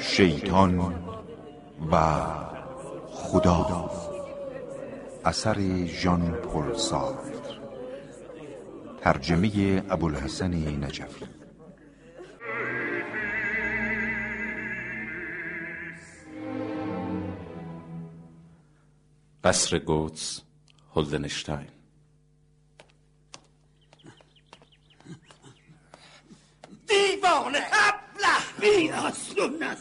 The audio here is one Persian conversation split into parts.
شیطان و خدا. اثر ژان پل سارتر ترجمه ابوالحسن نجفی. قصر گوتس هولدنشتاین دیوانه ابله بی و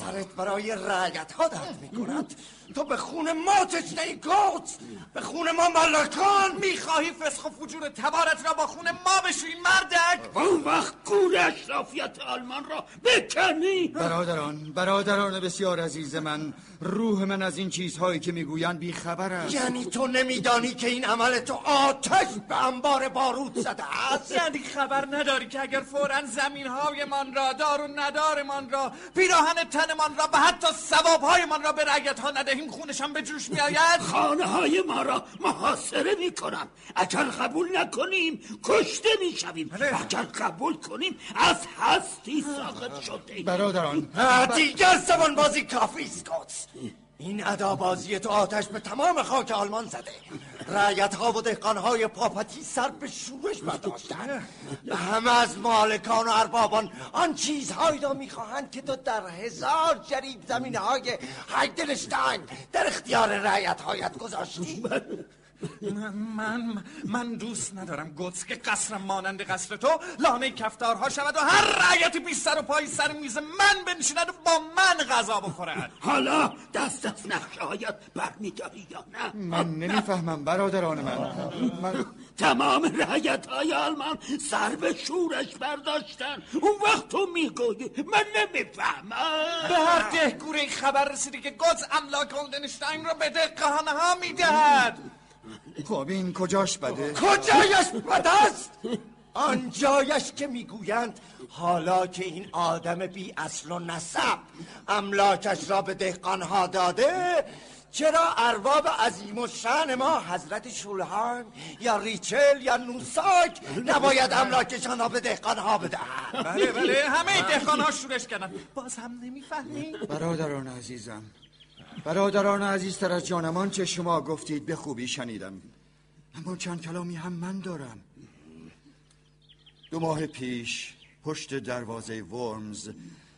سرت برای رعیت ها درد می‌کند. تو به خون ما تشنه گوت. به خون ما ملکان می‌خواهی فسخ و فجور تبارت را با خون ما بشوی مردک؟ اون وقت گور اشرافیت آلمان را بکنی. برادران برادران بسیار عزیز من روح من از این چیزهایی که می‌گویند بیخبر است. یعنی تو نمیدانی که این عمل تو آتش به انبار بارود زده است؟ یعنی خبر نداری که اگر فورا زمین های من را دار و ندار من را پیراهن تن من را و حتی ثواب های من را به رگت ها ندهیم خونشان به جوش می آید خانه های ما را محاصره می کنم اگر قبول نکنیم کشته می شویم. اگر قبول کنیم از هستی ساخت شده برادران. دیگر زبان بازی کافی است. این ادابازی تو آتش به تمام خاک آلمان زده. رعیت ها و دهقان های پاپتی سر به شورش برداشتن. همه از مالکان و اربابان آن چیزهایی را می‌خواهند که تو در هزار جریب زمین های هایدلشتاین در اختیار رعیت هایت گذاشتی من من دوست ندارم گوتس که قصرم مانند قصر تو. لانه کفتارها شود و هر رعیت بی سر و پای سر میز من بنشیند و با من غذا بخورد. حالا دست از نقشه هایت برمیداری یا نه؟ من نمی‌فهمم برادران من. من تمام رعیت های آلمان سر به شورش برداشتن. اون وقت تو می‌گویی من نمی‌فهمم. به هر دهگوره خبر رسیده که گوتس املاک هولدنشتاین را به دهقانه ها می‌دهد. خب این کجاش بده؟ کجایش بد است؟ آنجایش که می‌گویند حالا که این آدم بی اصل و نسب املاکش را به دهقانها داده چرا ارباب عظیم و شن ما حضرت شولهایم یا ریچل یا نوساک نباید املاکشان را به دهقانها بدهند؟ بله بله همه دهقان ها شورش کردن باز هم نمی‌فهمی برادران عزیزم برادران عزیزتر از جانمان چه شما گفتید به خوبی شنیدم. اما چند کلامی هم من دارم. دو ماه پیش پشت دروازه ورمز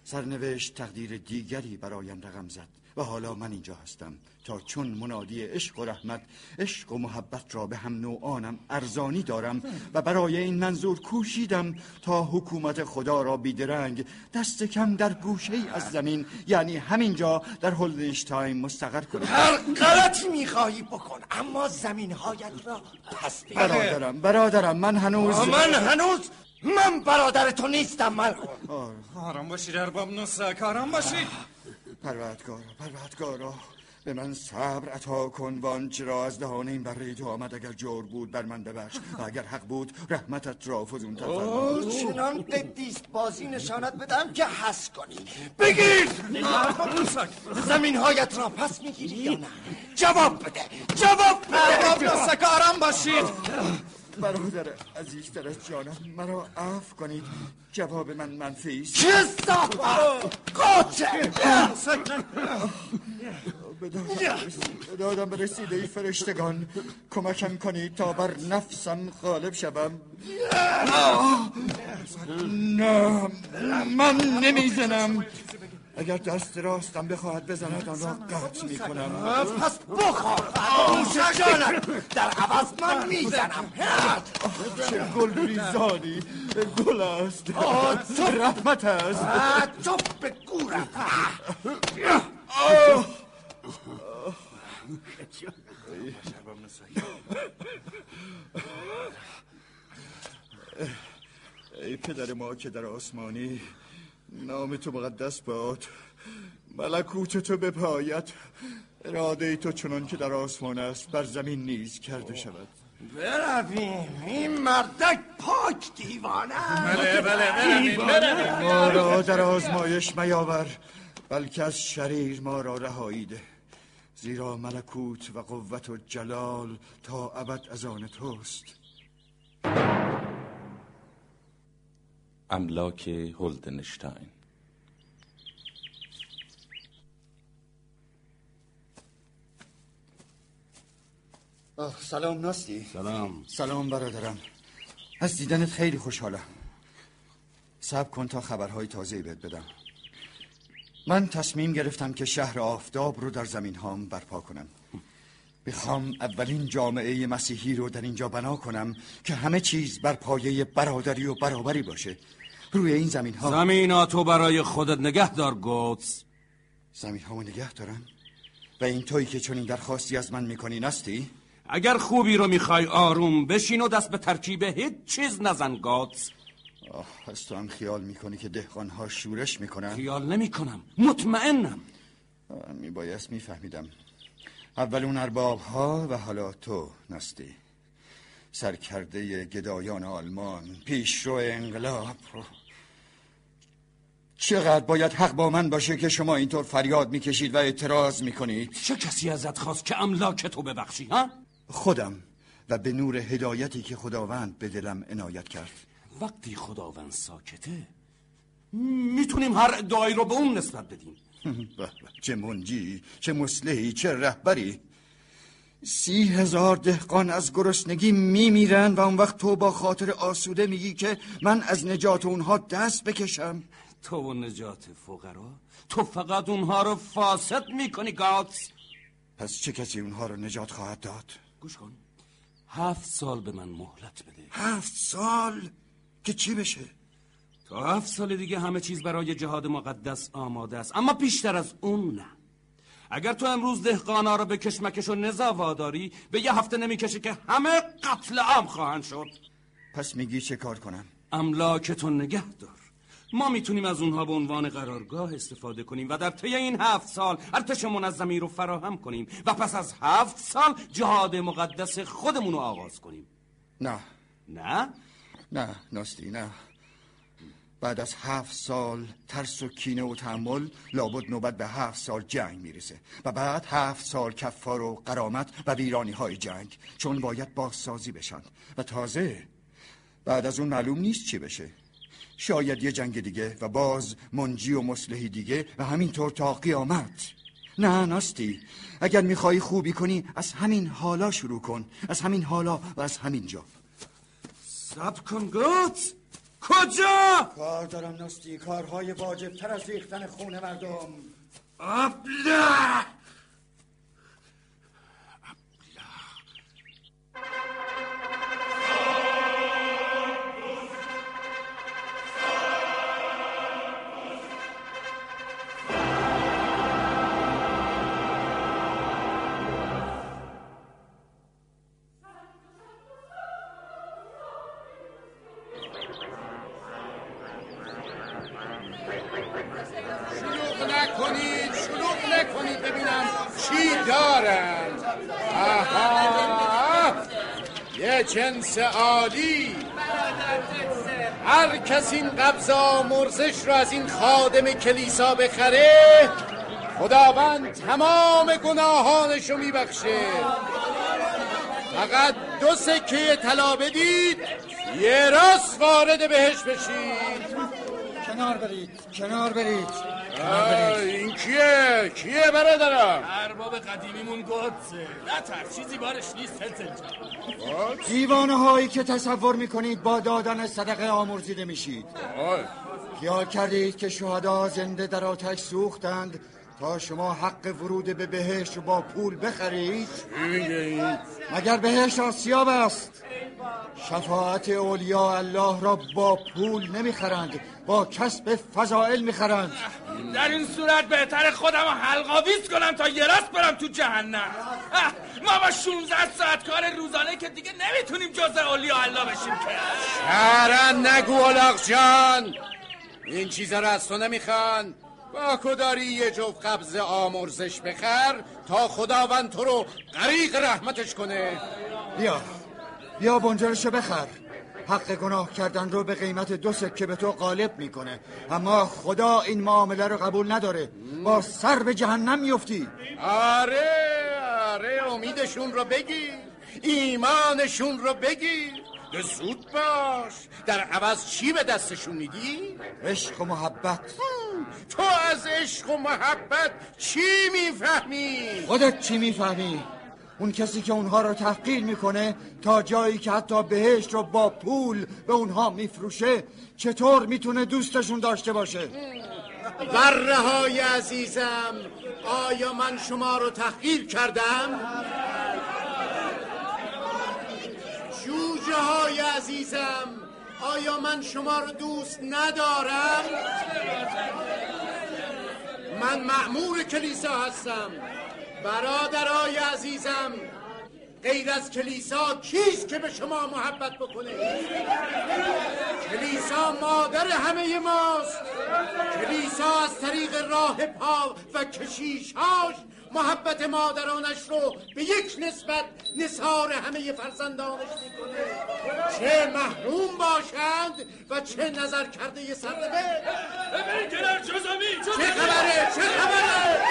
سرنوشت تقدیر دیگری برایم رقم زد و حالا من اینجا هستم تا چون منادی عشق و رحمت عشق و محبت را به هم نوعانم ارزانی دارم و برای این منظور کوشیدم تا حکومت خدا را بیدرنگ دست کم در گوشه از زمین یعنی همینجا در هولدنشتاین مستقر کنم. هر غلطی می‌خواهی بکن اما زمین هایت را پس برادرم برادرم من هنوز من هنوز من برادر تو نیستم ملکون آرام باشید ارباب نوساک آرام باشید پروردگارا پروردگارا به من صبر عطا کن و آنچه را از دهان این بره تو آمد اگر جور بود بر من ببخش و اگر حق بود رحمتت را فزون فرما او چنان قدیست بازی نشانت بدم که حس کنی. بگیر! زمین هایت را پس می‌گیری یا نه؟ جواب بده جواب بده. آرام باشید. برادر عزیزتر از جانم مرا عفو کنید. جواب من منفی است. قاطع به دادم به دادم برسیده ای فرشتگان. کمکم کنید تا بر نفسم غالب شوم. نه من نمی‌زنم. اگر دست راستم بخواهد بزند آن را قطع می‌کنم. پس بخواه نوش جانت در عوض من می‌زنم. چه گل ریزانی گل است. رحمت است. تو به گورم ای پدر ما که در آسمانی نام تو مقدس باد. ملکوت تو بپاید. اراده تو چنان که در آسمان است بر زمین نیز کرده شود. برویم. این مردک پاک دیوانه بله بله برویم برویم. ما را در آزمایش میاور بلکه از شریر ما را رهایی ده زیرا ملکوت و قوت و جلال تا ابد از آن توست. املاک هولدنشتاین سلام ناستی؟ سلام. سلام برادرم. از دیدنت خیلی خوشحالم. صبر کن تا خبرهای تازه بهت بدم. من تصمیم گرفتم که شهر آفتاب رو در زمین هام برپا کنم. می‌خوام اولین جامعه مسیحی رو در اینجا بنا کنم که همه چیز بر پایه برادری و برابری باشه. روی این زمین ها زمین تو برای خودت نگه دار گوتس زمین ها نگه دارم؟ و این تویی که چنین درخواستی از من می‌کنی نستی؟ اگر خوبی رو می‌خوای آروم بشین و دست به ترکیب هیچ چیز نزن گوتس آه از تو هم خیال می‌کنی که دهقان ها شورش می‌کنن؟ خیال نمی‌کنم. مطمئنم. میبایست میفهمیدم. اول اون ارباب ها و حالا تو نستی. سرکرده گدایان آلمان پیشرو انقلاب چقدر باید حق با من باشه که شما اینطور فریاد می‌کشید و اعتراض می‌کنید؟ چه کسی ازت خواست که املاک تو ببخشی ها؟ خودم و به نور هدایتی که خداوند به دلم عنایت کرد. وقتی خداوند ساکته می‌تونیم هر ادعایی رو به اون نسبت بدیم. چه منجی چه مسلحی چه رهبری. سی هزار دهقان از گرسنگی میمیرن و اون وقت تو با خاطر آسوده میگی که من از نجات اونها دست بکشم. تو و نجات فقرا؟ تو فقط اونها رو فاسد می‌کنی گاتس پس چه کسی اونها رو نجات خواهد داد؟ گوش کن. هفت سال به من مهلت بده. هفت سال؟ که چی بشه؟ تا هفت سال دیگه همه چیز برای جهاد مقدس آماده است. اما بیشتر از اون نه. اگر تو امروز دهقانا رو به کشمکش و نزا واداری به یه هفته نمی‌کشه که همه قتل عام خواهند شد. پس میگی چه کار کنم؟ املاکتو نگه دار. ما می‌تونیم از اونها به عنوان قرارگاه استفاده کنیم و در طی این هفت سال ارتش منظمی رو فراهم کنیم و پس از هفت سال جهاد مقدس خودمون رو آغاز کنیم. نه. نه؟ نه ناستی نه. بعد از هفت سال ترس و کینه و تحمل لابد نوبت به هفت سال جنگ می‌رسه و بعد هفت سال کفار و قرامت و ویرانی های جنگ چون باید بازسازی بشن و تازه بعد از اون معلوم نیست چی بشه. شاید یه جنگ دیگه و باز منجی و مسلحی دیگه و همینطور تا قیامت. نه ناستی. اگر میخوایی خوبی کنی از همین حالا شروع کن. از همین حالا و از همین جا. سب کن گوت! کجا؟ کار دارم ناستی. کارهای واجب تر از ریختن خون مردم. ابله هر کس این قبض آمرزش رو از این خادم کلیسا بخره خداوند تمام گناهانشو میبخشه. فقط دو سکه طلا بدید یه راست وارد بهش بشید. کنار برید کنار برید. این کیه؟ کیه برادرم؟ ارباب قدیمیمون گدسه نه تر چیزی بارش نیست جان. دیوانه هایی که تصور می‌کنید با دادن صدقه آمرزیده میشید. خیال کردید که شهدا زنده در آتش سوختند تا شما حق ورود به بهشت رو با پول بخرید؟ مگر بهشت آسیاب است؟ شفاعت اولیاء الله را با پول نمی‌خرند با کسب فضائل می‌خرند. در این صورت بهتر خودم رو حلقاویز کنم تا یه راست برم تو جهنم. ما با 16 ساعت کار روزانه که دیگه نمی‌تونیم جز اولیاء الله بشیم که. شهرن نگو الاغ جان این چیزا رو از تو نمی‌خوان. با کداری یه جفت قبض آمرزش بخر تا خداوند تو رو غریق رحمتش کنه. بیا. بیا بنجلشو بخر. حق گناه کردن رو به قیمت دو سکه به تو غالب می‌کنه. اما خدا این معامله رو قبول نداره. با سر به جهنم میفتی آره آره امیدشون رو بگیر. ایمانشون رو بگیر. به زود باش در عوض چی به دستشون میدی؟ عشق و محبت تو از عشق و محبت چی می‌فهمی؟ خودت چی می‌فهمی؟ اون کسی که اونها رو تحقیر می‌کنه تا جایی که حتی بهشت رو با پول به اونها میفروشه چطور می‌تونه دوستشون داشته باشه بره های عزیزم آیا من شما رو تحقیر کردم؟ جوجه های عزیزم آیا من شما رو دوست ندارم؟ من معمور کلیسا هستم. برادرای عزیزم غیر از کلیسا کیست که به شما محبت بکنه؟ کلیسا مادر همه ماست. کلیسا از طریق راه پا و کشیشهاش محبت مادرانش رو به یک نسبت نصار همه فرزندانش می‌کنه. چه محروم باشند و چه نظر کرده ببین کنار جزامی چه خبره چه خبره؟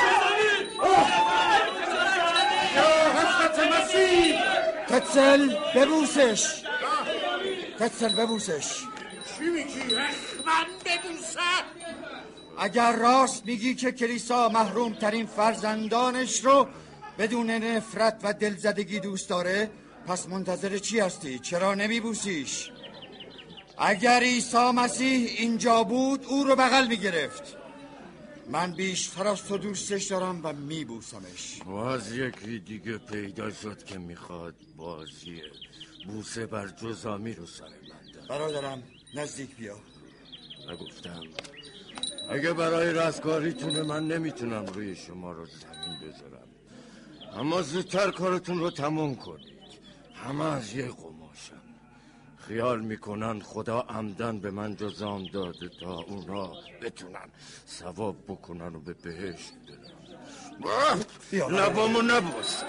یا حضرت مسیح. تتسل ببوسش. تتسل ببوسش. چی میگی؟ من ببوسه اگر راست میگی که کلیسا محروم ترین فرزندانش رو بدون نفرت و دلزدگی دوست داره پس منتظر چی هستی؟ چرا نمیبوسیش؟ اگر عیسی مسیح اینجا بود او رو بغل می‌گرفت من بیشتر از تو دوستش دارم و میبوسمش باز یکی دیگه پیدا شد که می‌خواد بازی بوسه بر جزامی رو سر من برادرم نزدیک بیا نگفتم اگه برای رستگاریتونه من نمی‌تونم روی شما رو زمین بذارم. اما زودتر کارتون رو تموم کنید. همه از یه قماشن. خیال می‌کنن خدا عمدن به من جزام داده تا اونا بتونن ثواب بکنن و به بهشت برن. لبامو نبوس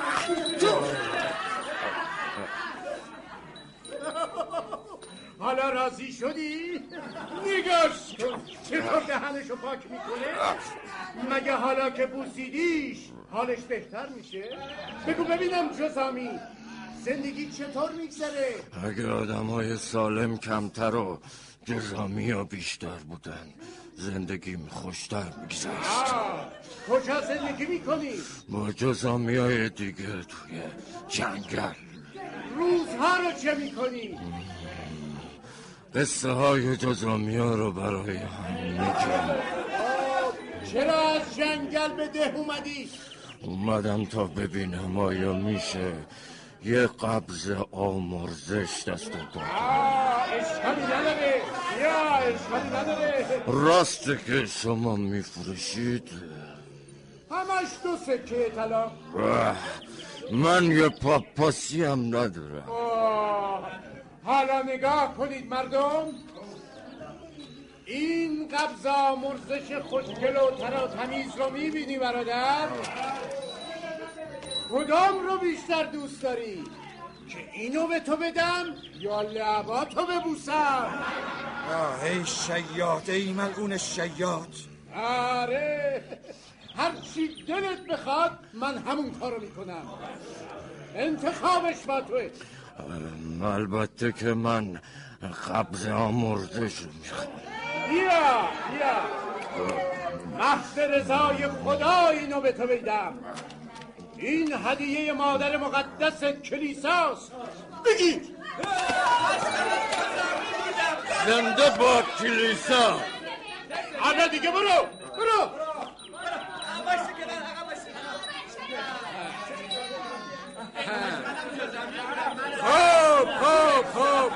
حالا راضی شدی؟ نگاش کن چطور دهنشو پاک می‌کنه؟ مگه حالا که بوسیدیش حالش بهتر میشه؟ بگو ببینم جزامی زندگی چطور میگذره؟ اگه آدم های سالم کمتر و جزامی ها بیشتر بودن زندگیم خوشتر میگذشت کجا زندگی می‌کنی؟ با جزامی های دیگه توی جنگل روزها رو چه می‌کنی؟ قصه های جزامی ها رو برای هم میگم چرا از جنگل به ده اومدی؟ اومدم تا ببینم آیا میشه یه قبض آمرزش دست داد. راسته که شما میفروشید. همش دو سکه طلا. من یه پاپاسی هم ندارم. آه، حالا نگاه کنید مردم. این قبض آمرزش خوشگل و تمیز رو می‌بینی برادر؟ کدام رو بیشتر دوست داری؟ که اینو به تو بدم یا لعبا تو ببوسم؟ آه ای شیاد ای ملعون شیاد آره هر چی دلت بخواد من همون کارو می‌کنم. انتخابش با توه. البته که من قبض آمرزش رو می‌خوام. بیا بیا. محض رضای خدا اینو به تو بیدم این هدیه مادر مقدس کلیساست. بگیر زنده با کلیسا. حالا دیگه برو برو خب خب خب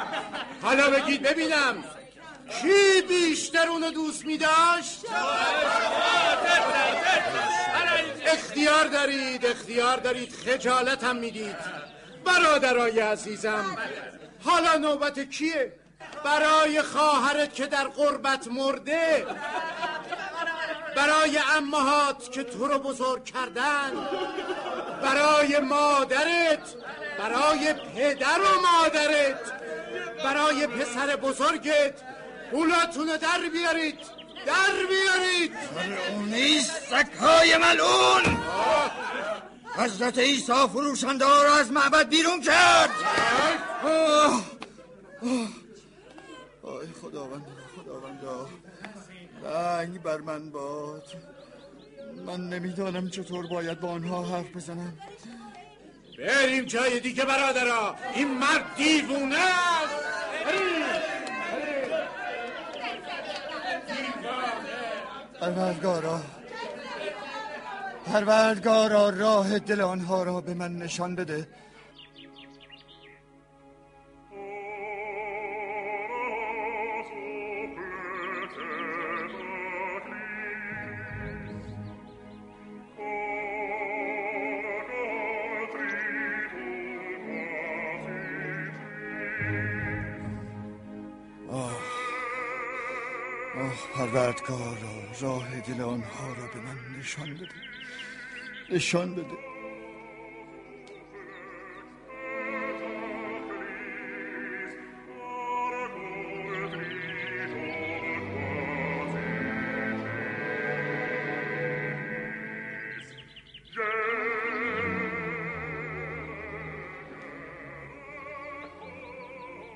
حالا بگید ببینم کی بیشتر اونو دوست می داشت؟ اختیار دارید اختیار دارید خجالت هم می‌دید برادرای عزیزم حالا نوبت کیه؟ برای خواهرت که در قربت مرده برای امهات که تو رو بزرگ کردن برای مادرت برای پدر و مادرت برای پسر بزرگت پولاتونو در بیارید. در بیارید. ملعونی سکهای ملعون. حضرت عیسی فروشنده ها را از معبد بیرون کرد. آه. آه. آی خداوند خداوندا. رنگ بر من باد. من نمی‌دانم چطور باید با آنها حرف بزنم. بریم جای دیگه برادرا. این مرد دیوونه است. پروردگارا پروردگارا راه دل آنها را به من نشان بده. پروردگارا راه دل آنها را به من نشان بده. نشان بده.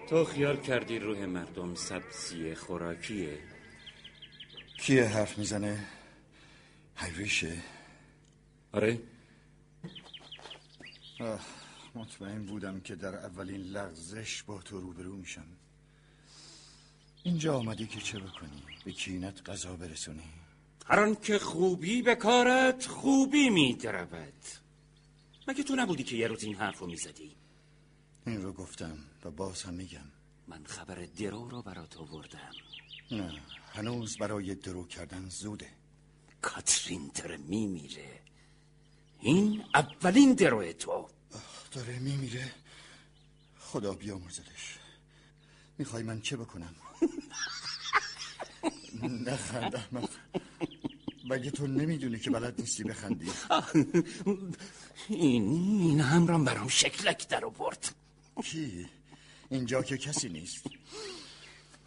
تو خیال کردی روح مردم سبزی خوراکیه؟ کیه حرف می‌زنه؟ حیریشه آره مطمئن بودم که در اولین لغزش با تو روبرو میشم اینجا آمدی که چه بکنی؟ به کینت غذا برسونی؟ هر که خوبی به کارت خوبی میدرود مگه تو نبودی که یه روز این حرف رو می‌زدی؟ این رو گفتم و باز هم میگم من خبر درو رو برات آوردم نه. هنوز برای درو کردن زوده. کاترین داره میمیره. این اولین درو تو. داره میمیره. خدا بیامرزدش. می‌خوای من چه بکنم؟ نخند احمق مگه تو نمی‌دونی که بلد نیستی بخندی؟ این این همرام برام شکلک در آورد. کی؟ اینجا که کسی نیست.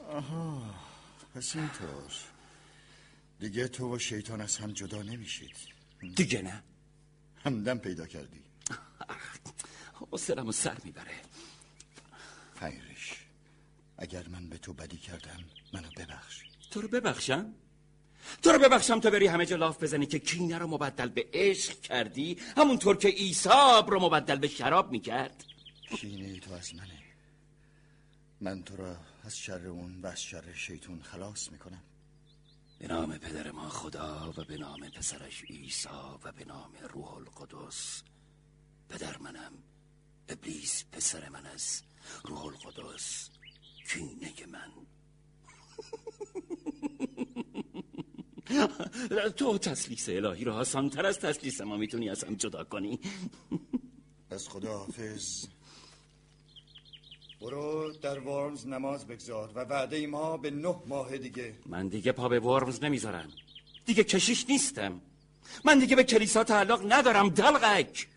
آها. پس اینطور. دیگه تو و شیطان از هم جدا نمیشید. دیگه نه. همدم پیدا کردی. حوصلمو سر می‌بره. خیرش. اگر من به تو بدی کردم منو ببخش. تو رو ببخشم؟ تو رو ببخشم تا بری همه جا لاف بزنی که کینه رو مبدل به عشق کردی همونطور که ایساب رو مبدل به شراب می‌کرد. کینه تو از منه. من تو را از شر اون و از شر شیطون خلاص می‌کنم. به نام پدر ما خدا و به نام پسرش عیسی و به نام روح القدس. پدر منم ابلیس پسر من است. روح القدس کینه من. تو تسلیس الهی رو آسانتر از تسلیس ما می‌تونی از هم جدا کنی. از خدا حافظ برو در ورمز نماز بگذار و وعده ما به نه ماه دیگه. من دیگه پا به ورمز نمی‌ذارم. دیگه کشیش نیستم. من دیگه به کلیسا تعلق ندارم دلغک.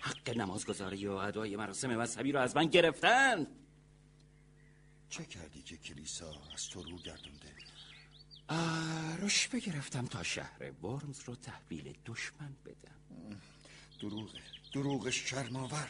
حق نمازگذاری و ادای مراسم مذهبی رو از من گرفتن. چه کردی که کلیسا از تو رو گردونده؟ رشبه گرفتم تا شهر ورمز رو تحویل دشمن بدم. دروغه. دروغ شرماور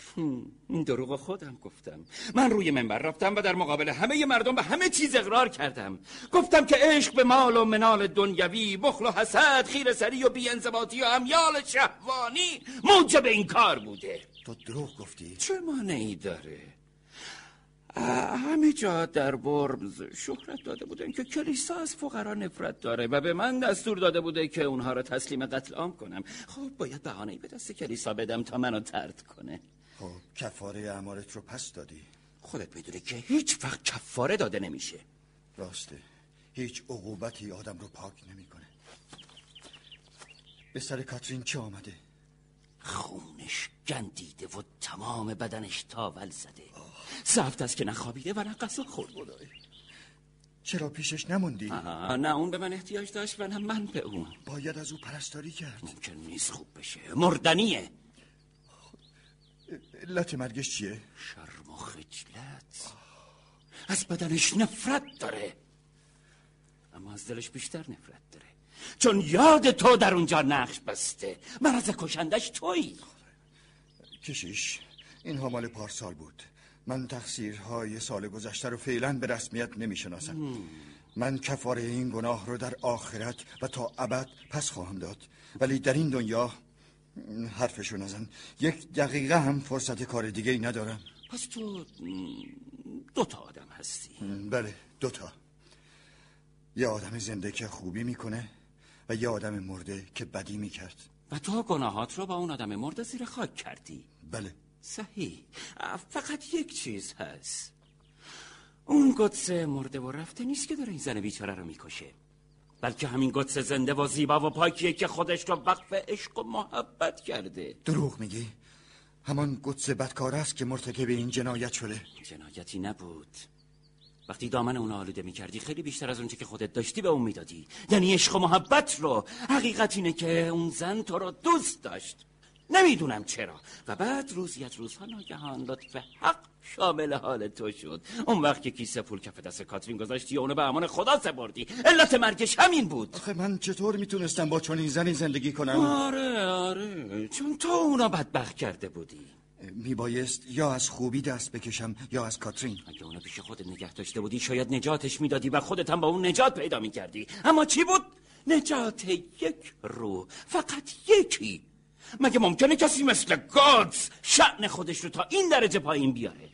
این دروغ خودم گفتم. من روی منبر رفتم و در مقابل همه مردم به همه چیز اقرار کردم. گفتم که عشق به مال و منال دنیوی بخل و حسد خیر سری و بیانضباطی و امیال شهوانی موجب این کار بوده. تو دروغ گفتی؟ چه مانعی داره؟ همه جا در برمز شهرت داده بودن که کلیسا از فقرا نفرت داره و به من دستور داده بوده که اونها رو تسلیم قتل عام کنم. خب باید بهانه‌ای به دست کلیسا بدم تا منو ترد کنه. خب کفاره اعمالت رو پس دادی. خودت می‌دونی که هیچ وقت کفاره داده نمیشه. راسته. هیچ عقوبتی آدم رو پاک نمی‌کنه. به سر کاترین چه آمده؟ خونش گندیده و تمام بدنش تاول زده. سفت است که نخوابیده و نه غذا خورد. چرا پیشش نموندی؟ نه اون به من احتیاج داشت و نه من به اون. باید از او پرستاری کرد. ممکن نیست خوب بشه. مردنیه. علت مرگش چیه؟ شرم و خجلت. از بدنش نفرت داره. اما از دلش بیشتر نفرت داره. چون یاد تو در اونجا نقش بسته. من از کشندش توی کشیش این مال پارسال بود. من تقصیرهای سال گذشته رو فعلا به رسمیت نمی‌شناسم. من کفاره این گناه رو در آخرت و تا ابد پس خواهم داد. ولی در این دنیا حرفشو نزن. یک دقیقه هم فرصت کار دیگه ای ندارم. پس تو دو تا آدم هستی. بله دوتا یه آدم زنده که خوبی می‌کنه و یه آدم مرده که بدی می‌کرد. و تو گناهات رو با اون آدم مرده زیر خاک کردی. بله. صحیح. فقط یک چیز هست. اون قدس مرده و رفته نیست که داره این زن بیچاره رو می‌کشه. بلکه همین قدس زنده و زیبا و پاکیه که خودش رو وقف عشق و محبت کرده. دروغ میگی؟ همان قدس بدکار است که مرتکب این جنایت شده. جنایتی نبود. وقتی دامن اون آلوده می‌کردی خیلی بیشتر از اونچه که خودت داشتی به اون می‌دادی. یعنی عشق و محبت رو. حقیقت اینه که اون زن تو رو دوست داشت. نمی‌دونم چرا. و بعد روزیت روزها ناگهان لطف حق شامل حال تو شد. اون وقت که کیسه پول کف دست کاترین گذاشتی اونو به امان خدا سپردی. علت مرگش همین بود. آخه من چطور می‌تونستم با چنین زنی زندگی کنم؟ آره آره. چون تو اونا بدبخت کرده بودی. میبایست یا از خوبی دست بکشم یا از کاترین. اگه اونو پیش خودت نگه داشته بودی شاید نجاتش می‌دادی و خودت هم با اون نجات پیدا می‌کردی. اما چی بود؟ نجات یک رو فقط یکی. مگه ممکنه کسی مثل گادز شعن خودش رو تا این درجه پایین بیاره؟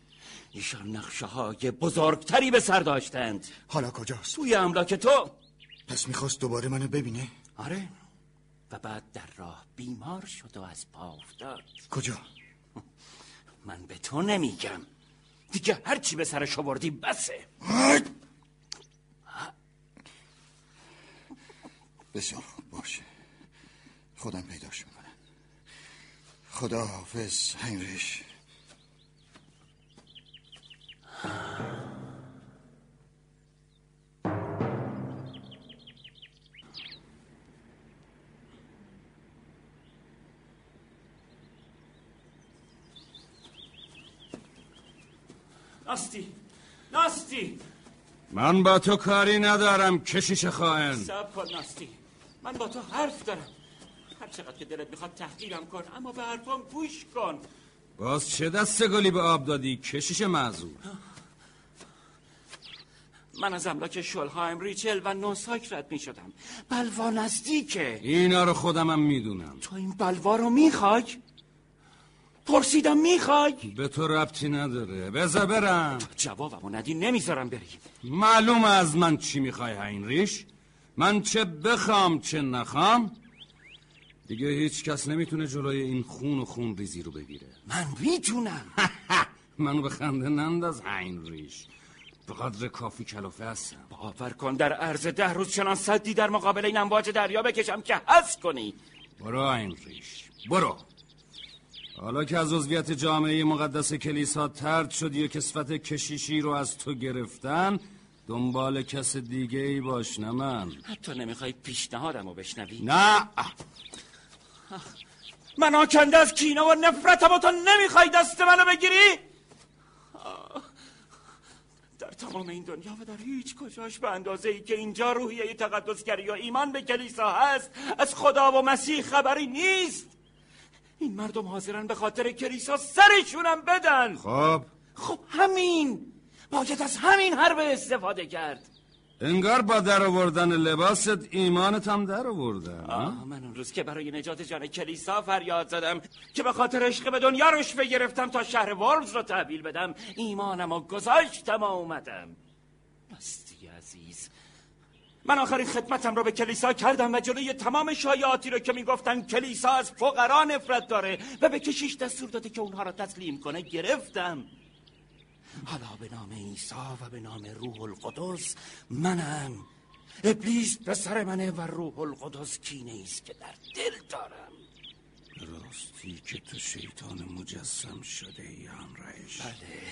ایشان نقشه های بزرگتری به سر داشتند. حالا کجاست؟ توی املاک تو. پس می‌خواست دوباره منو ببینه؟ آره. و بعد در راه بیمار شد و از پا افتاد. کجا؟ من به تو نمیگم. دیگه هرچی به سرش آوردی بسه. بسیار باشه. خودم پیداش می‌کنم خدا حافظ هنریش ناستی ناستی. من با تو کاری ندارم کشیش خواهن سب کن ناستی. من با تو حرف دارم. چقدر که دلت می‌خواد تحقیرم کن. اما به حرفام گوش کن. باز چه دست گلی به آب دادی کشیش معذور؟ من از املاک شلهایم ریچل و نوساک رد می شدم بلوا نزدیکه. اینا رو خودمم می‌دونم. تو این بلوا رو می‌خوای؟ پرسیدم می‌خوای؟ به تو ربطی نداره. بذار برم. جوابمو ندی نمی‌ذارم بری. معلومه از من چی می‌خوای هینریش؟ من چه بخوام چه نخوام؟ دیگه هیچ کس نمی‌تونه جلوی این خون و خون ریزی رو بگیره. من می‌تونم. منو به خنده ننداز هینریش به قدر کافی کلافه هستم. باور کن در عرض ده روز چنان سدی در مقابل این امواج دریا بکشم که حس کنی. برو هینریش برو. حالا که از عضویت جامعه مقدس کلیسا طرد شدی و کسوت کشیشی رو از تو گرفتن دنبال کس دیگه ای باش نه من. حتی نمی‌خوای پیشنهادم رو بشنوی. نه. من آکنده از کینه و نفرتم و تو نمی‌خوای دست منو بگیری؟ در تمام این دنیا و در هیچ کجاش به اندازه ای که اینجا روحیه تقدسگری و ایمان به کلیسا هست از خدا و مسیح خبری نیست. این مردم حاضرن به خاطر کلیسا سرشونم بدن. خب. خب همین. باید از همین حرب استفاده کرد. انگار با در آوردن لباست ایمانت هم در آورده من اون روز که برای نجات جان کلیسا فریاد زدم که به خاطر عشق به دنیا روش گرفتم تا شهر ورلز رو تحویل بدم ایمانم و گذاشتم و اومدم. بستی عزیز. من آخرین خدمتم رو به کلیسا کردم و جلوی تمام شایعاتی رو که می‌گفتن کلیسا از فقرا نفرت داره و به کشیش دستور داده که اونها را تسلیم کنه گرفتم. حالا به نام عیسی و به نام روح القدس منم. ابلیس پسر منه و روح القدس کینه است که در دل دارم. راستی که تو شیطان مجسم شده ای همراهش. بله.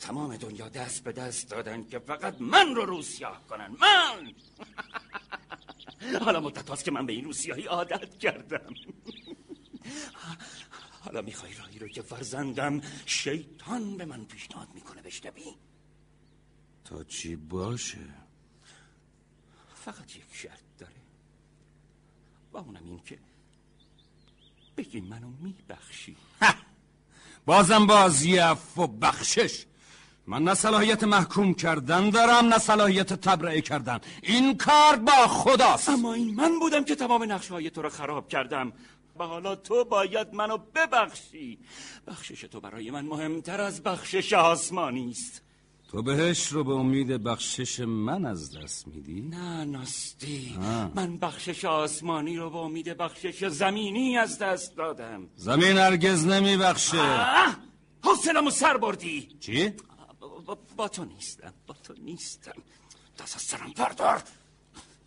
تمام دنیا دست به دست دادن که فقط من رو روسیاه کنن. من! حالا مدت هاست که من به این روسیاهی عادت کردم. حالا می‌خوای راهی رو که فرزندم شیطان به من پیشنهاد می‌کنه بشنوی؟ تا چی باشه؟ فقط یک شرط داره. و اونم این که بگی منو میبخشی. بازم بازی اف و بخشش. من نه صلاحیت محکوم کردن دارم نه صلاحیت تبرئه کردن. این کار با خداست. اما این من بودم که تمام نقشه های تو رو خراب کردم. و حالا تو باید منو ببخشی. بخشش تو برای من مهمتر از بخشش آسمانی است. تو بهش رو به امید بخشش من از دست میدی؟ نه ناستی. من بخشش آسمانی رو به امید بخشش زمینی از دست دادم. زمین هرگز نمیبخشه. حوصلمو سر بردی. چی؟ با, با تو نیستم با تو نیستم. دست از سرم بردار.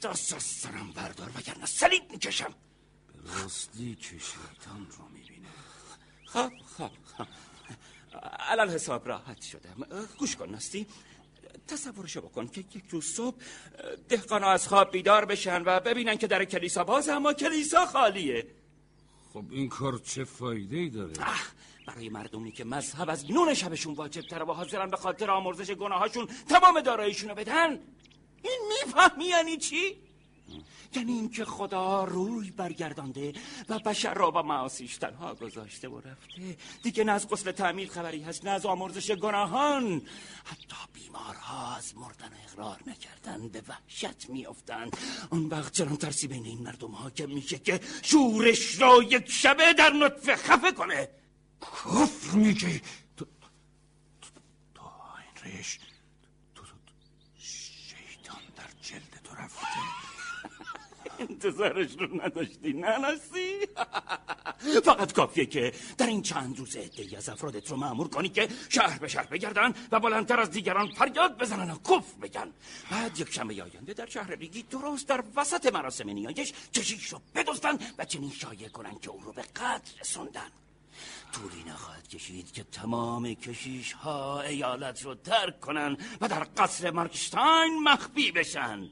دست از سرم بردار وگرنه سلیب می‌کشم. راستی که شیطان رو می‌بینه. خب خب خب. علال حساب راحت شدم گوش کن نستی تصورشو بکن که یک روز صبح دهقانا از خواب بیدار بشن و ببینن که در کلیسا باز اما کلیسا خالیه. خب این کار چه فایده ای داره؟ برای مردمی که مذهب از نون شبشون واجب تره و حاضرن به خاطر آمرزش گناهاشون تمام داراییشونو بدن. این می‌فهمی یعنی چی؟ یعنی اینکه خدا روی برگردانده و بشر را با معاصیش تنها گذاشته و رفته. دیگه نه از قسل تعمیر خبری هست نه از آمرزش گناهان. حتی بیمارها از مردن اقرار نکردن به وحشت میافتن. اون وقت چرا ترسی بین این مردم حاکم میشه که شورش را یک شبه در نطفه خفه کنه. کفر میگی. تو تو این ریش تو شیطان در جلد تو رفته انتظارش رو نداشتی ننسی فقط کافیه که در این چند روز ادهی از افرادت رو معمور کنی که شهر به شهر بگردن و بلندتر از دیگران فریاد بزنن و کف بگن. بعد یک شنبه آینده در شهر ریگی درست در وسط مراسم نیایش کشیش رو بدستن و چنین شایع کنن که او رو به قتل رسوندن. طولی نخواهد کشید که تمام کشیش ها ایالت رو ترک کنن و در قصر مارکشتاین مخفی بشن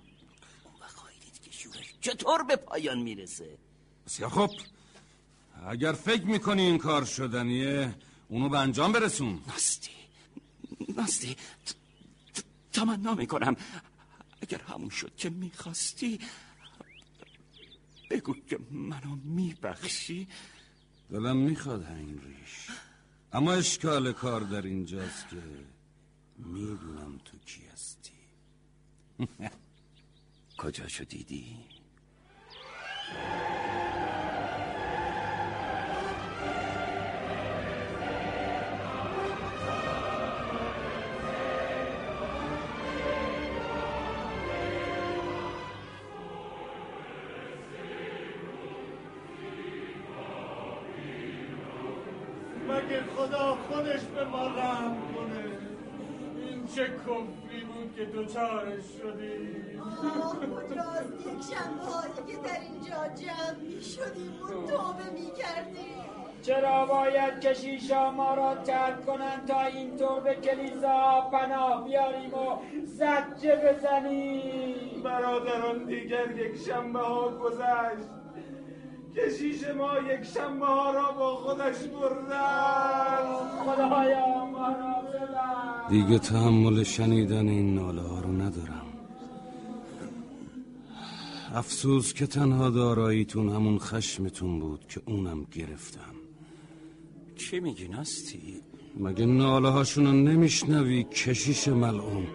اون وقت خواهید که شورش چطور به پایان می‌رسه؟ بسیار خوب. اگر فکر می‌کنی این کار شدنیه اونو به انجام برسون. نستی نستی تمنا می‌کنم. اگر همون شد که می‌خواستی بگو که منو میبخشی. دلم می‌خواد این ریش. اما اشکال کار در اینجاست که می‌دونم تو کی هستی. کجا دیدی؟ دوچارش شدیم کجاست یک شنبه هایی که در اینجا جمع می شدیم و توبه می کردیم چرا باید کشیشا ما را ترک کنن تا اینطور به کلیسا پناه بیاریم و زجه بزنیم؟ برادران دیگر یک شنبه ها گذشت. کشیش ما یک شنبه ها را با خودش بردن. خدایا ما را ببر دیگه تحمل شنیدن این ناله ها رو ندارم. افسوس که تنها داراییتون همون خشمتون بود که اونم گرفتم. چی میگی نستی؟ مگه ناله هاشونو نمیشنوی کشیش ملعون؟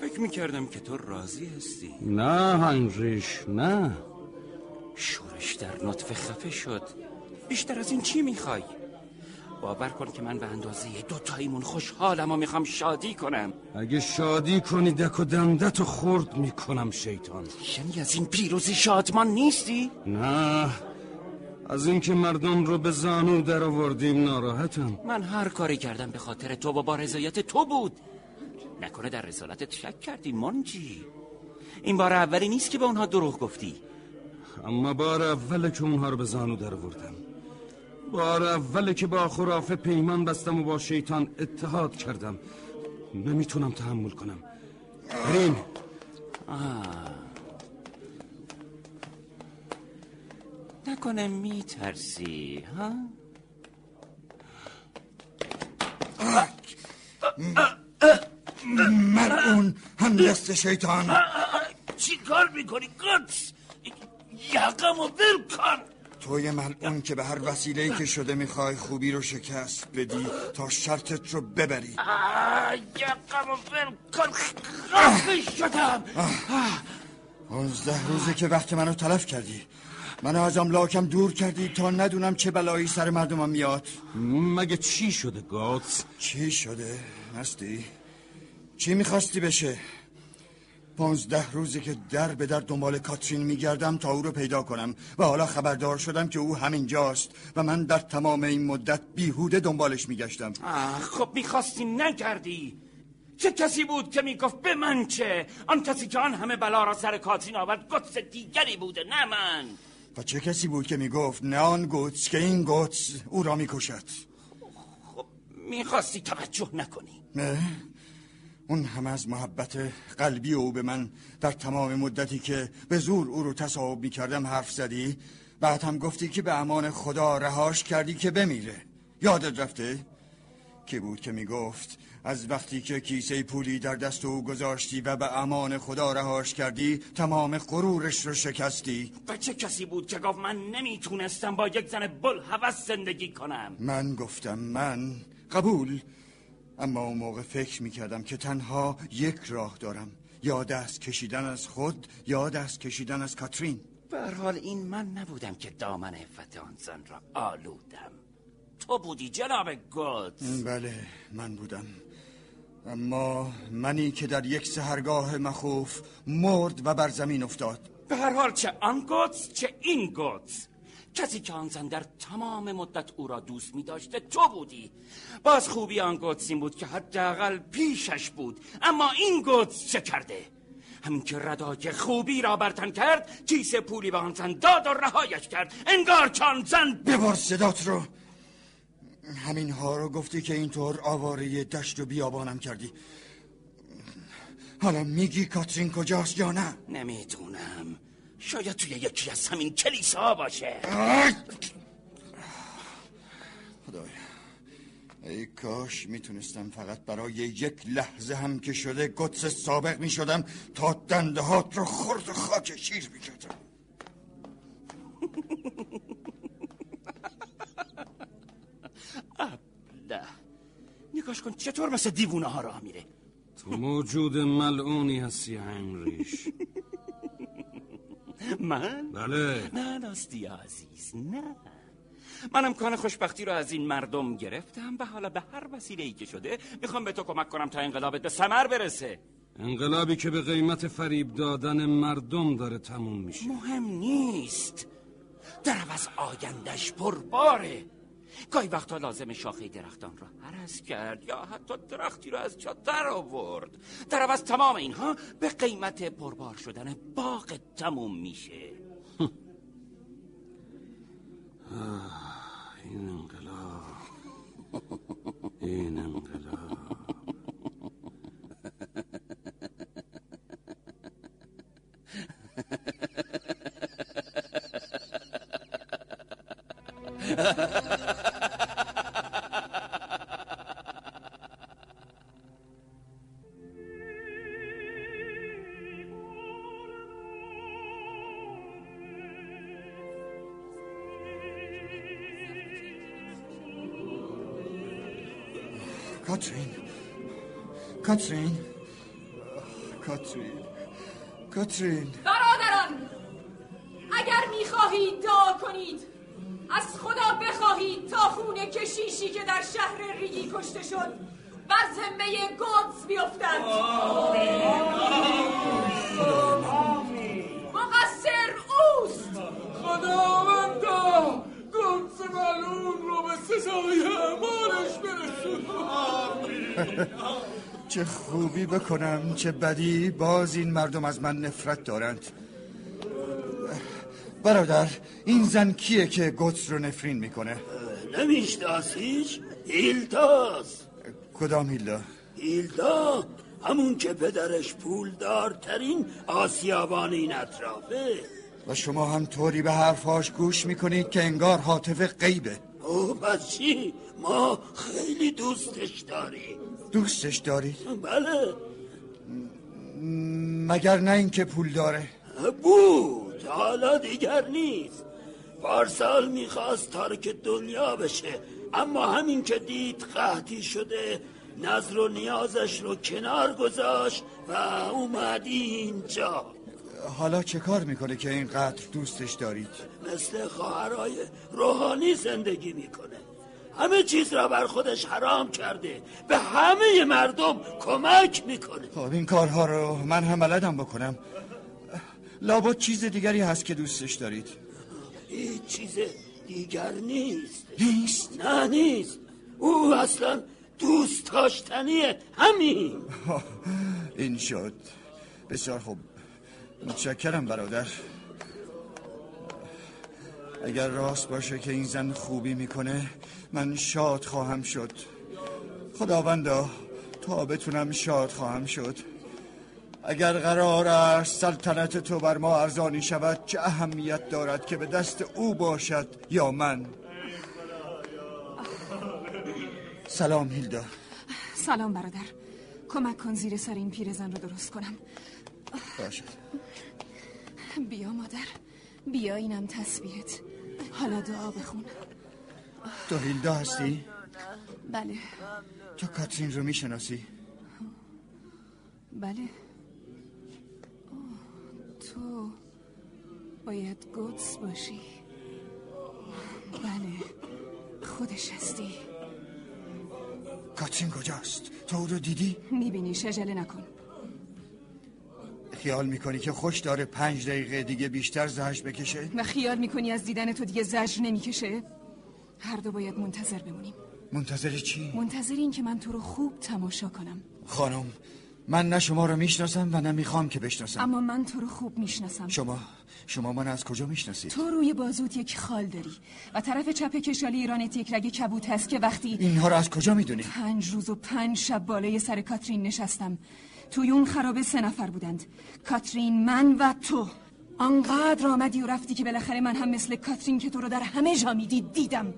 فکر می‌کردم که تو راضی هستی. نه هنریش نه. شورش در نطفه خفه شد. بیشتر از این چی می‌خوای؟ باور کن که من به اندازه دوتاییمون خوشحالم و می‌خوام شادی کنم. اگه شادی کنی دک و دندت و خورد می‌کنم شیطان. یعنی از این پیروزی شادمان نیستی؟ نه. از اینکه مردم رو به زانو در آوردیم ناراحتم. من هر کاری کردم به خاطر تو و با رضایت تو بود. نکنه در رسالتت شک کردی منجی. این بار اولی نیست که به اونها دروغ گفتی. اما بار اوله که اونها رو به زانو در آوردم. بار اوله که با خرافه پیمان بستم و با شیطان اتحاد کردم. نمی‌تونم تحمل کنم. بریم. نکنه میترسی ها؟ ملعون هم دست شیطان. چی کار می‌کنی؟ گتس یقم و ول کن توی ملعون که به هر وسیله که شده می‌خوای خوبی رو شکست بدی تا شرطت رو ببری آه، یقم و ول کن خفه شدم پانزده روزه که وقت منو تلف کردی من از املاکم دور کردی تا ندونم چه بلایی سر مردمم میاد مگه چی شده گاتس؟ چی شده؟ هستی؟ چی می‌خواستی بشه؟ پانزده روزه که در به در دنبال کاترین میگردم تا او رو پیدا کنم و حالا خبردار شدم که او همینجاست و من در تمام این مدت بیهوده دنبالش میگشتم. خب می‌خواستی نکردی چه کسی بود که می‌گفت به من چه؟ آن کسی که آن همه بلا را سر کاترین آورد گتس دیگری بوده نه من. و چه کسی بود که می‌گفت نه آن گوتس که این گوتس او را می‌کشد؟ خب می‌خواستی توجه نکنی. نه. اون همه از محبت قلبی او به من در تمام مدتی که به زور او رو تصاحب می‌کردم حرف زدی. بعد هم گفتی که به امان خدا رهاش کردی که بمیره. یادت رفته؟ کی بود که می‌گفت از وقتی که کیسه پولی در دست او گذاشتی و به امان خدا رهاش کردی تمام غرورش رو شکستی؟ و چه کسی بود که گفت من نمی‌تونستم با یک زن بل زندگی کنم؟ من گفتم من قبول اما اون موقع فکر می‌کردم که تنها یک راه دارم. یا دست کشیدن از خود یا دست کشیدن از کاترین. حال این من نبودم که دامن عفت آن زن را آلودم. تو بودی جناب گوتس بله من بودم. اما منی که در یک سهرگاه مخوف مرد و بر زمین افتاد. به هر حال چه آن گوتس چه این گوتس کسی که آن زن در تمام مدت او را دوست می داشته تو بودی. باز خوبی آن گوتس این بود که حداقل پیشش بود اما این گوتس چه کرده؟ همین که ردای خوبی را برتن کرد کیسه پولی به آن زن داد و رهایش کرد. انگار که آن زن ببار صدات رو. همین ها رو گفتی که اینطور آواره دشت و بیابانم کردی. حالا میگی کاترین کجاست یا نه؟ نمی‌دونم. شاید توی یکی از همین کلیسا باشه. خدایا ای کاش می‌تونستم فقط برای یک لحظه هم که شده قدس سابق می‌شدم تا دندهات رو خرد و خاک شیر می‌کردم. ابله. نگاش کن چطور مثل دیوونه ها راه میره؟ تو موجود ملعونی هستی هنریش من؟ بله. نه راستی عزیز نه. من امکان خوشبختی رو از این مردم گرفتم و حالا به هر وسیله ای که شده می‌خوام به تو کمک کنم تا انقلابت به سمر برسه. انقلابی که به قیمت فریب دادن مردم داره تموم میشه. مهم نیست. در عوض آیندش پرباره. گاهی وقتا لازم شاخه درختان را هرس کرد یا حتی درختی را از جا در آورد. در عوض تمام اینها به قیمت پربار شدن باغ تموم میشه. این انقلاب این انقلاب. کاترین کاترین کاترین برادران اگر می‌خواهید دعا کنید از خدا بخواهید تا خونه کشیشی که در شهر ریگی کشته شد بر ذمه گودز بیفتد. مقصر اوست. خداوندا گودز ملون رو به سزای اعمالش برسون. چه خوبی بکنم چه بدی باز این مردم از من نفرت دارند. برادر این زن کیه که گوتس رو نفرین می‌کنه؟ نمیشناسیش هیلداست کدام هیلدا هیلدا همون که پدرش پولدارترین آسیابان این اطرافه. و شما هم طوری به حرفاش گوش می‌کنید که انگار حاطف غیبه. او پس چی؟ ما خیلی دوستش داریم. دوستش دارید؟ بله. مگر نه اینکه پول داره؟ بود. حالا دیگر نیست. پارسال می‌خواست ترک دنیا بشه اما همین که دید قحطی شده نظر و نیازش رو کنار گذاشت و اومد اینجا. حالا چه کار می‌کنه که اینقدر دوستش دارید؟ مثل خواهرای روحانی زندگی می‌کنه. همه چیز را بر خودش حرام کرده. به همه مردم کمک می‌کنه. خب این کارها رو من هم بلدم بکنم. لابد چیز دیگری هست که دوستش دارید. هیچ چیز دیگر نیست. نیست؟ نه نیست. او اصلا دوست داشتنیه همین. این شد. بسیار خوب. متشکرم برادر. اگر راست باشه که این زن خوبی می‌کنه من شاد خواهم شد. خداوندا تا بتونم شاد خواهم شد. اگر قرار است سلطنت تو بر ما ارزانی شود چه اهمیت دارد که به دست او باشد یا من؟ سلام هیلدا. سلام برادر. کمک کن زیر سر این پیرزن رو درست کنم. باشد. بیا مادر. بیا اینم تسبیحت حالا دعا بخون تو هیلدا هستی؟ بله تو کاترین رو می‌شناسی؟ بله تو باید گودس باشی بله خودش هستی کاترین کجاست؟ تو او رو دیدی؟ می‌بینی شجله نکن خیال می‌کنی که خوش داره پنج دقیقه دیگه بیشتر زهش بکشه؟ و خیال می‌کنی از دیدن تو دیگه زجر نمی‌کشه هر دو باید منتظر بمونیم منتظر چی؟ منتظر این که من تو رو خوب تماشا کنم خانم من نه شما رو می‌شناسم و نه می‌خوام که بشناسم اما من تو رو خوب می‌شناسم شما شما من از کجا می‌شناسید؟ تو روی بازوت یک خال داری و طرف چپ کشالی ایرانت یک رگ کبوت هست که وقتی اینها رو از کجا می‌دونی؟ پنج روز و پنج شب بالای سر کاترین نشستم توی اون خرابه سه نفر بودند کاترین من و تو آنقدر آمدی و رفتی که بالاخره من هم مثل کاترین که تو رو در همه جا می‌دید دیدم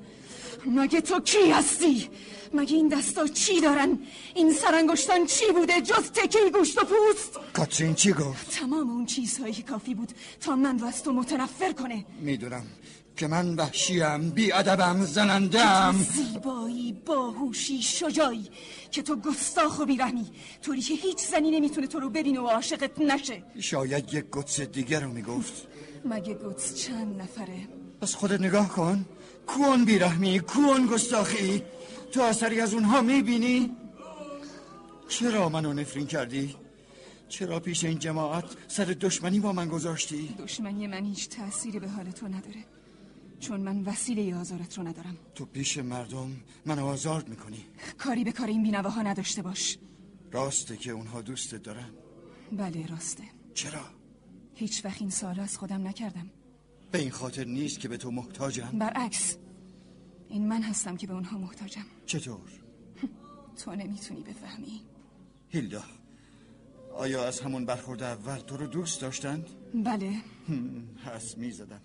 مگه تو کی هستی؟ مگه این دستا چی دارن؟ این سرانگشتان چی بوده جز تکی گوشت و پوست؟ کاترین چی گفت؟ تمام اون چیزهایی که کافی بود تا من رو از تو متنفر کنه می‌دونم که من وحشیم بیادبم زنندم زیبایی باهوشی شجاعی که تو گستاخ و بیرحمی طوری که هیچ زنی نمی‌تونه تو رو ببینه و عاشقت نشه. شاید یک قدس دیگر رو می‌گفت. مگه گوتس چند نفره؟ پس خودت نگاه کن. کون بیرحمی کون گستاخی. تو اثری از اونها می‌بینی؟ چرا منو نفرین کردی؟ چرا پیش این جماعت سر دشمنی با من گذاشتی؟ دشمنی من هیچ تأثیری به حال تو نداره. چون من وسیله آزارت رو ندارم. تو پیش مردم منو آزارد می‌کنی. کاری به کار این بینواها نداشته باش. راسته که اونها دوستت دارن. بله راسته. چرا؟ هیچ وقت این سال از خودم نکردم. به این خاطر نیست که به تو محتاجم؟ برعکس. این من هستم که به اونها محتاجم. چطور؟ تو نمی‌تونی بفهمی. هیلدا آیا از همون برخورد اول تو رو دوست داشتند؟ بله. حس می‌زدم.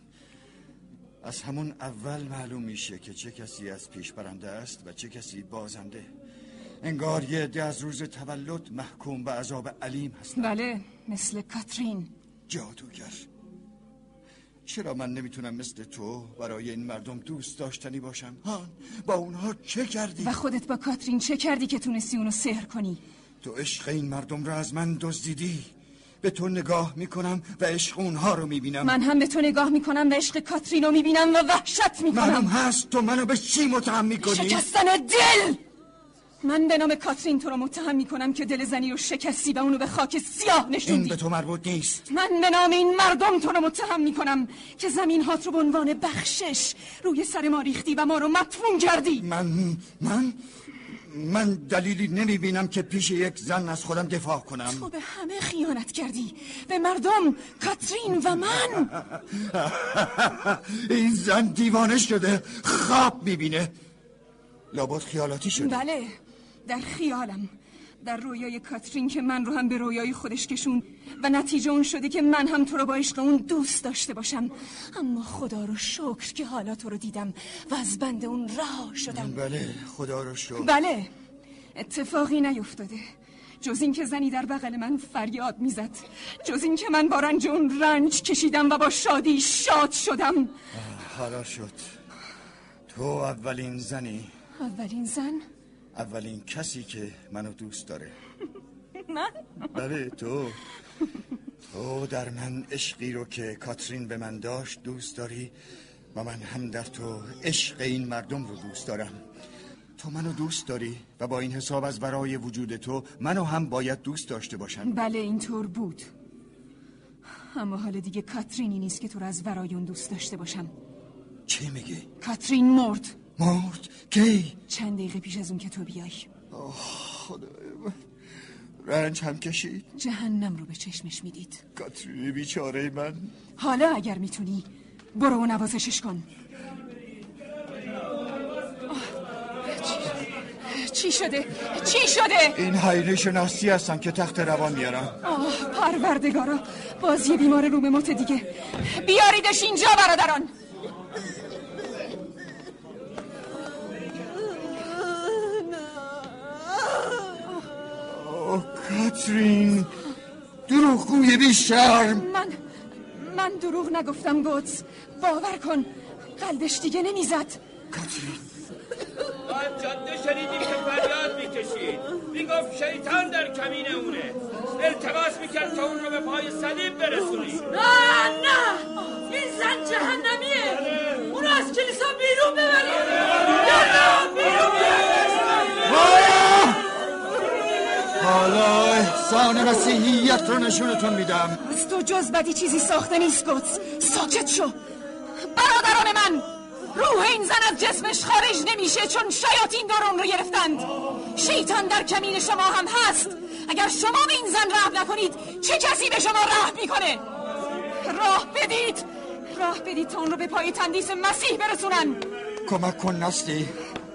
از همون اول معلوم میشه که چه کسی از پیش برنده است و چه کسی بازنده. انگار یه عده از روز تولد محکوم به عذاب علیم هست بله مثل کاترین. جادوگر. چرا من نمی‌تونم مثل تو برای این مردم دوست داشتنی باشم؟ هان با اونها چه کردی؟ و خودت با کاترین چه کردی که تونستی اونو سحر کنی؟ تو عشق این مردم را از من دزدیدی. به تو نگاه می‌کنم و عشق اونها رو می‌بینم. من هم به تو نگاه می‌کنم و عشق کاترین رو می‌بینم و وحشت می‌کنم. معلوم هست. تو منو به چی متهم می‌کنی؟ شکستن دل! من به نام کاترین تو رو متهم می‌کنم که دل زنی رو شکستی و اونو به خاک سیاه نشوندی. این به تو مربوط نیست. من به نام این مردم تو رو متهم می‌کنم که زمین هات رو به عنوان بخشش روی سر ما ریختی و ما رو مدفون کردی. من من من دلیلی نمی‌بینم که پیش یک زن از خودم دفاع کنم. تو به همه خیانت کردی. به مردم کاترین و من. این زن دیوانه شده خواب می‌بینه. لابد خیالاتی شده. بله در خیالم. در رویای کاترین که من رو هم به رویای خودش کشون و نتیجه اون شده که من هم تو رو با عشق اون دوست داشته باشم. اما خدا رو شکر که حالا تو رو دیدم و از بند اون رها شدم. بله خدا رو شکر. بله اتفاقی نیفتاده. جز این که زنی در بغل من فریاد می‌زد. جز این که من با رنج اون رنج کشیدم و با شادی شاد شدم. حالا شد. تو اولین زنی. اولین زن؟ اولین کسی که منو دوست داره. من؟ بله تو. تو در من عشقی رو که کاترین به من داشت دوست داری و من هم در تو عشق این مردم رو دوست دارم. تو منو دوست داری و با این حساب از برای وجود تو منو هم باید دوست داشته باشم. بله اینطور بود. اما حال دیگه کاترینی نیست که تو رو از ورای اون دوست داشته باشم. چی میگی؟ کاترین مرد. مرد؟ کی؟ چند دقیقه پیش از اون که تو بیای خدای من رنج هم کشید جهنم رو به چشمش می‌دید کاترین بیچاره من حالا اگر می‌تونی برو و نوازشش کن چی شده؟ چی شده؟ این حیله شناسی هستن که تخت روان میارن آه پروردگارا بازی بیمار روم مت دیگه بیاریدش اینجا برادران کاترین دروغگوی بیشرم. من من دروغ نگفتم گوتس. باور کن قلبش دیگه نمی‌زد. کاترین. از جاده شنیدیم که فریاد می‌کشید. می‌گفت شیطان در کمین اونه. التماس می‌کرد تا اون رو به پای صلیب برسونی. نه نه. این زن جهنمیه. اون از کلیسا بیرون ببرید نه بیرون حالا احسان مسیحیت رو نشونتون میدم. از تو جز بدی چیزی ساخته نیست گوتس. ساکت شو. برادران من روح این زن از جسمش خارج نمیشه چون شیاطین اون رو گرفتند. شیطان در کمین شما هم هست. اگر شما به این زن رحم نکنید چه کسی به شما رحم می‌کنه؟ راه بدید. راه بدید تا اون رو به پای تندیس مسیح برسونن. کمک کن نستی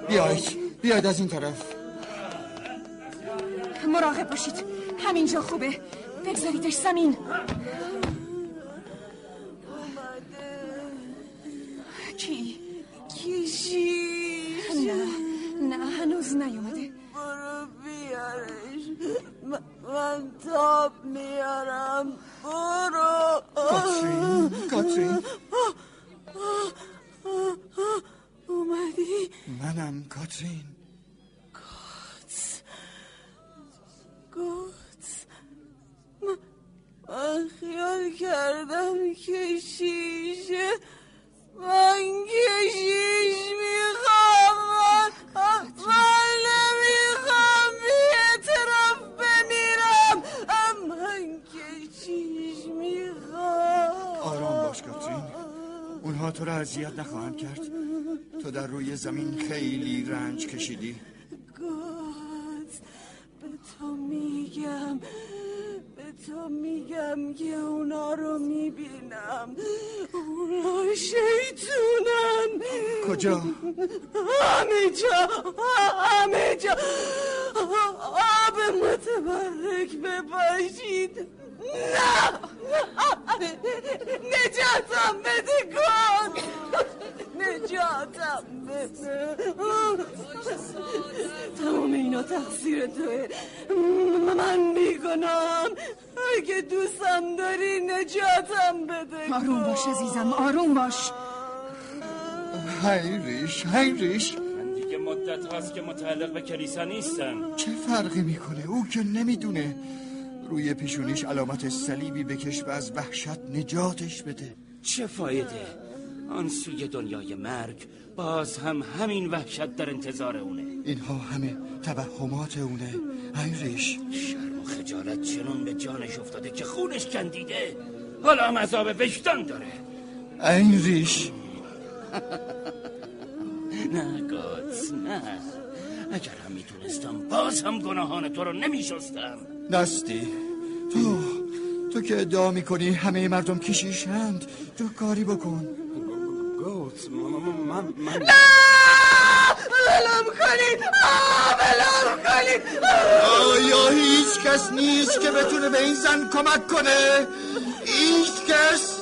بیاید. بیاید از این طرف. مراقب باشید. همینجا خوبه. بگذاریدش زمین. کی؟ کشیش نه نه هنوز نیومده. برو بیارش. من, من تاب میارم. برو. کاترین کاترین. اومدی؟ منم کاترین گوت گوت من, من خیال کردم کشیشه من کشیش می‌خوام من, نمی‌خوام بی طرف بمیرم. من کشیش می‌خوام. آرام باش کاترین اونها تو را اذیت نخواهند کرد. تو در روی زمین خیلی رنج کشیدی. گوت به تو میگم به تو میگم که اونا رو می‌بینم. اونا شیطونن. کجا؟ همه جا همه جا. آب متبرک بپاشید. نه! نجاتم بده کن نجاتم بده. تمام اینا تقصیر توه. من می‌کنم اگه دوستم داری نجاتم بده آروم باش عزیزم آروم باش. هیریش هیریش من دیگه مدت هاست که متعلق به کلیسا نیستم چه فرقی می‌کنه؟ او که نمی‌دونه. روی پیشونیش علامت صلیبی بکش و از وحشت نجاتش بده. چه فایده؟ آن سوی دنیای مرگ باز هم همین وحشت در انتظار اونه. اینها همه توهمات اونه. هیریش شرم و خجالت چنون به جانش افتاده که خونش کندیده. حالا هم عذاب وجدان داره. هیریش نه گاتس نه. اگر هم می‌تونستم باز هم گناهان تو رو نمیشستم. نستی تو تو که ادعا می‌کنی همه مردم کشیشند تو کاری بکن. گوت من من ولم کنید ولم کنید آیا هیچ کس نیست که بتونه به این زن کمک کنه؟ هیچ کس!